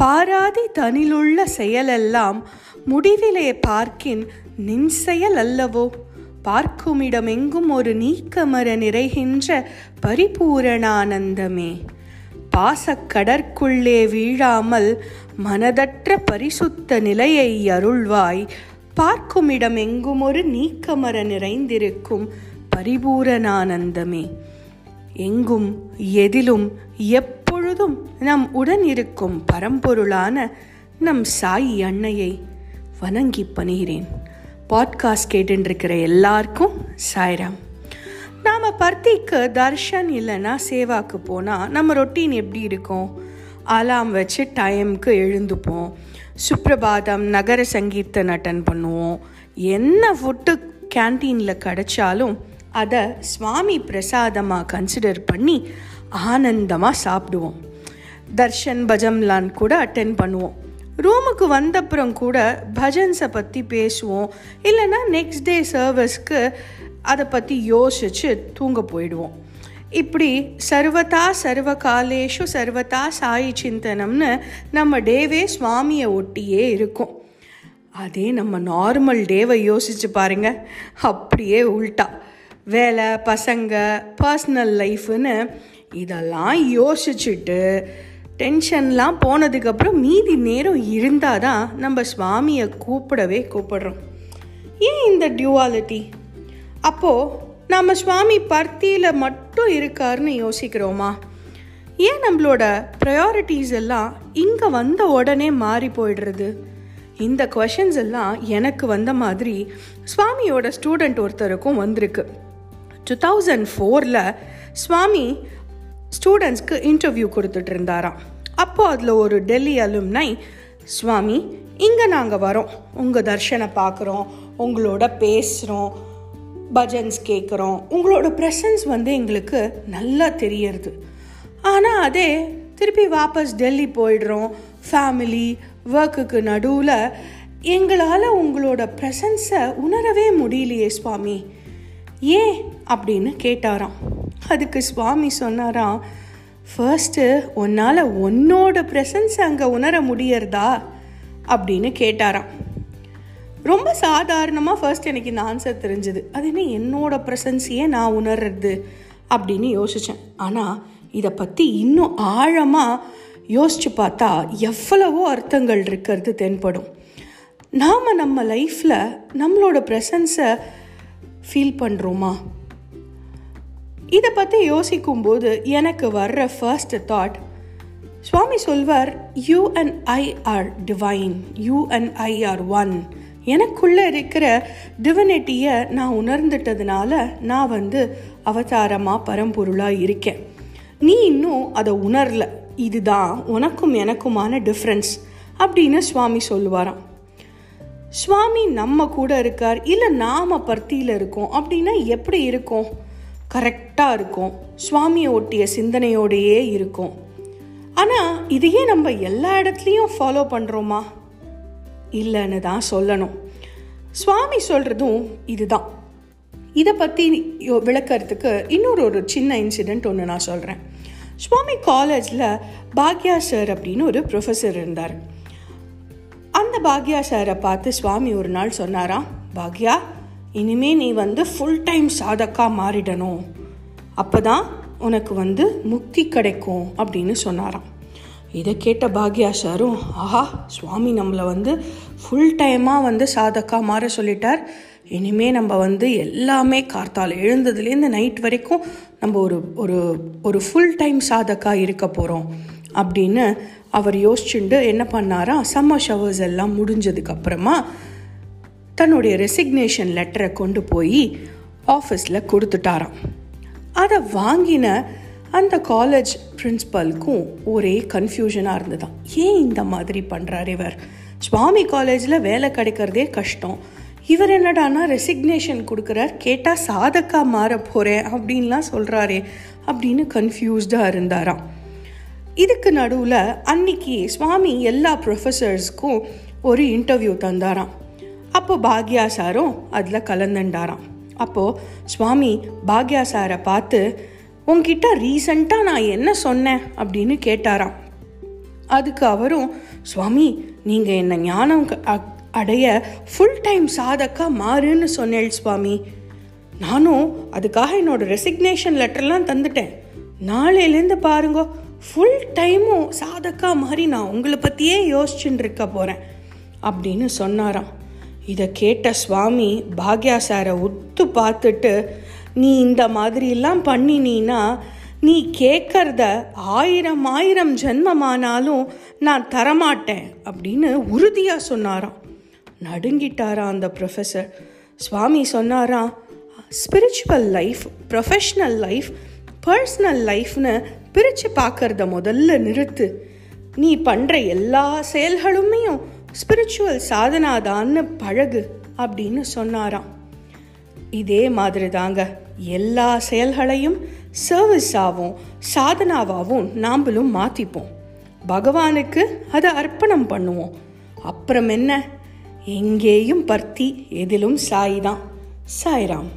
பாராதி தனிலுள்ள செயலெல்லாம் முடிவிலே பார்க்கின் நின் செயல் அல்லவோ பார்க்குமிடமெங்கும் ஒரு நீக்கமர நிறைகின்ற பரிபூரணானந்தமே. பாசக்கடற்குள்ளே வீழாமல் மனதற்ற பரிசுத்த நிலையை அருள்வாய். பார்க்குமிடமெங்கும் ஒரு நீக்கமர நிறைந்திருக்கும் பரிபூரணானந்தமே. எங்கும் எதிலும் எப்பொழுதும் நம் உடன் இருக்கும் பரம்பொருளான நம் சாய் அன்னையை வணங்கி பணிகிறேன். பாட்காஸ்ட் கேட்டுருக்கிற எல்லாருக்கும் சாய்ராம். நாம் பர்த்திக்கு தர்ஷன் இல்லைன்னா சேவாக்கு போனால் நம்ம ரொட்டீன் எப்படி இருக்கும்? அலாம் வச்சு டைமுக்கு எழுந்துப்போம். சுப்ரபாதம் நகர சங்கீர்த்தன் அட்டன் பண்ணுவோம். என்ன ஃபுட்டு கேன்டீனில் கிடைச்சாலும் அதை சுவாமி பிரசாதமாக கன்சிடர் பண்ணி ஆனந்தமாக சாப்பிடுவோம். தர்ஷன் பஜம்லான் கூட அட்டென்ட் பண்ணுவோம். ரூமுக்கு வந்தப்புறம் கூட பஜன்ஸை பற்றி பேசுவோம். இல்லைன்னா நெக்ஸ்ட் டே சர்வஸ்க்கு அதை பற்றி யோசித்து தூங்க போயிடுவோம். இப்படி சர்வதா சர்வ காலேஷு சர்வதா சாயி சிந்தனம்னு நம்ம டேவே சுவாமியை ஒட்டியே இருக்கும். அதே நம்ம நார்மல் டேவை யோசிச்சு பாருங்க. அப்படியே உல்ட்டா வேலை பசங்க பர்சனல் லைஃப்னு இதெல்லாம் யோசிச்சுட்டு டென்ஷன்லாம் போனதுக்கப்புறம் மீதி நேரம் இருந்தால் தான் நம்ம சுவாமியை கூப்பிடவே கூப்பிடுறோம். ஏன் இந்த டியூவாலிட்டி அப்போது நம்ம சுவாமி பர்த்தியில் மட்டும் இருக்காருன்னு யோசிக்கிறோமா? ஏன் நம்மளோட ப்ரையாரிட்டிஸ் எல்லாம் இங்கே வந்த உடனே மாறி போயிடுறது? இந்த கொஷின்ஸ் எல்லாம் எனக்கு வந்த மாதிரி சுவாமியோட ஸ்டூடெண்ட் ஒருத்தருக்கும் வந்திருக்கு. டூ தௌசண்ட் ஃபோரில் சுவாமி ஸ்டூடெண்ட்ஸ்க்கு இன்டர்வியூ கொடுத்துட்டு இருந்தாராம் அப்போது அதில் ஒரு டெல்லி அலும்னை சுவாமி இங்கே நாங்கள் வரோம். உங்கள் தர்ஷனை பார்க்குறோம் உங்களோட பேசுகிறோம் பஜன்ஸ் கேட்குறோம் உங்களோட ப்ரெசன்ஸ் வந்து எங்களுக்கு நல்லா தெரியறது. ஆனால் அதே திருப்பி வாபஸ் டெல்லி போயிடுறோம். ஃபேமிலி ஒர்க்குக்கு நடுவில் எங்களால் உங்களோட ப்ரெசன்ஸை உணரவே முடியலையே சுவாமி. ஏன்? அப்படின்னு கேட்டாராம். அதுக்கு சுவாமி சொன்னாராம் ஃபர்ஸ்ட்டு உன்னால் உன்னோட ப்ரெசன்ஸ் அங்கே உணர முடியறதா? அப்படின்னு கேட்டாராம். ரொம்ப சாதாரணமாக ஃபர்ஸ்ட் எனக்கு இந்த ஆன்சர் தெரிஞ்சுது. அது என்ன என்னோட ப்ரெசன்ஸையே நான் உணர்றது? அப்படின்னு யோசித்தேன் ஆனால் இதை பற்றி இன்னும் ஆழமாக யோசித்து பார்த்தா எவ்வளவோ அர்த்தங்கள் இருக்கிறது தென்படும். நாம் நம்ம லைஃப்பில் நம்மளோட ப்ரெசன்ஸை ஃபீல் பண்ணுறோமா இதை பற்றி யோசிக்கும்போது எனக்கு வர்ற ஃபர்ஸ்ட் தாட் சுவாமி சொல்வார் you and I are divine you and I are one எனக்குள்ளே இருக்கிற டிவினிட்டியை நான் உணர்ந்துட்டதுனால நான் வந்து அவதாரமாக பரம்பொருளாக இருக்கேன். நீ இன்னும் அதை உணரல. இதுதான் உனக்கும் எனக்குமான டிஃப்ரென்ஸ் அப்படின்னு சுவாமி சொல்லுவாராம். சுவாமி நம்ம கூட இருக்கார் இல்லை நாம பர்த்தியில் இருக்கோம் அப்படின்னா எப்படி இருக்கும்? கரெக்டாக இருக்கும். சுவாமியை ஒட்டிய சிந்தனையோடையே இருக்கும். ஆனால் இதையே நம்ம எல்லா இடத்துலையும் ஃபாலோ பண்ணுறோமா இல்லைன்னு தான் சொல்லணும். சுவாமி சொல்கிறதும் இதுதான். இதை பற்றி விளக்கறதுக்கு இன்னொரு ஒரு சின்ன இன்சிடெண்ட் ஒன்று நான் சொல்கிறேன் சுவாமி காலேஜில் பாக்யா சார் அப்படின்னு ஒரு ப்ரொஃபஸர் இருந்தார். அந்த பாக்யா சாரை பார்த்து சுவாமி ஒரு நாள் சொன்னாராம் பாக்யா இனிமே நீ வந்து ஃபுல் டைம் சாதக்கா மாறிடணும். அப்போ தான் உனக்கு வந்து முக்தி கிடைக்கும் அப்படின்னு சொன்னாராம். இதை கேட்ட பாக்யா சாரும் ஆஹா சுவாமி நம்மளை வந்து ஃபுல் டைமாக வந்து சாதக்கா மாற சொல்லிட்டார். இனிமே நம்ம வந்து எல்லாமே கார்த்தால் எழுந்ததுலேருந்து நைட் வரைக்கும் நம்ம ஒரு ஒரு ஒரு ஃபுல் டைம் சாதக்கா இருக்க போகிறோம் அப்படின்னு அவர் யோசிச்சுண்டு என்ன பண்ணாரா சம்மர் ஷவர்ஸ் எல்லாம் முடிஞ்சதுக்கப்புறமா தன்னுடைய ரெசிக்னேஷன் லெட்டரை கொண்டு போய் ஆஃபீஸில் கொடுத்துட்டாராம். அதை வாங்கின அந்த காலேஜ் பிரின்ஸிபலுக்கும் ஒரே கன்ஃபியூஷனாக இருந்ததாம் ஏன் இந்த மாதிரி பண்ணுறாரு இவர்? சுவாமி காலேஜில் வேலை கிடைக்கிறதே கஷ்டம். இவர் என்னடானா ரெசிக்னேஷன் கொடுக்குறார் கேட்டால் சாதக்கா மாற போகிறேன் அப்படின்லாம் சொல்கிறாரே அப்படின்னு கன்ஃபியூஸ்டாக இருந்தாராம். இதுக்கு நடுவில் அன்னைக்கு சுவாமி எல்லா ப்ரொஃபஸர்ஸ்க்கும் ஒரு இன்டர்வியூ தந்தாராம். அப்போ பாக்யா சாரும் அதில் கலந்துண்டாராம். அப்போது சுவாமி பாக்யா சாரை பார்த்து உங்ககிட்ட ரீசண்டாக நான் என்ன சொன்னேன்? அப்படின்னு கேட்டாராம். அதுக்கு அவரும் சுவாமி நீங்கள் என்னை ஞானம் க- அடைய ஃபுல் டைம் சாதக்கா மாறுன்னு சொன்னேள் சுவாமி. நானும் அதுக்காக என்னோட ரெசிக்னேஷன் லெட்டர்லாம் தந்துட்டேன். நாளையிலேருந்து பாருங்க ஃபுல் டைமும் சாதக்கா மாதிரி நான் உங்களை பற்றியே யோசிச்சுட்டு இருக்க போகிறேன் அப்படின்னு சொன்னாராம். இதை கேட்ட சுவாமி பாக்யா சாரை உத்து பார்த்துட்டு நீ இந்த மாதிரிலாம் பண்ணினீன்னா நீ கேட்கறத ஆயிரம் ஆயிரம் ஜென்மமானாலும் நான் தரமாட்டேன் அப்படின்னு உறுதியாக சொன்னாராம். நடுங்கிட்டாரா அந்த ப்ரொஃபஸர் சுவாமி சொன்னாராம் spiritual life professional life personal லைஃப்னு பிரித்து பார்க்கறத முதல்ல நிறுத்து. நீ பண்ணுற எல்லா செயல்களுமே ஸ்பிரிச்சுவல் சாதனாதான்னு பழகு அப்படின்னு சொன்னாராம். இதே மாதிரி தாங்க எல்லா செயல்களையும் சர்வீஸாகவும் சாதனாவாகவும் நாம்பளும் மாற்றிப்போம் பகவானுக்கு அதை அர்ப்பணம் பண்ணுவோம். அப்புறம் என்ன? எங்கேயும் பர்த்தி எதிலும் சாய் தான் சாய்ராம்.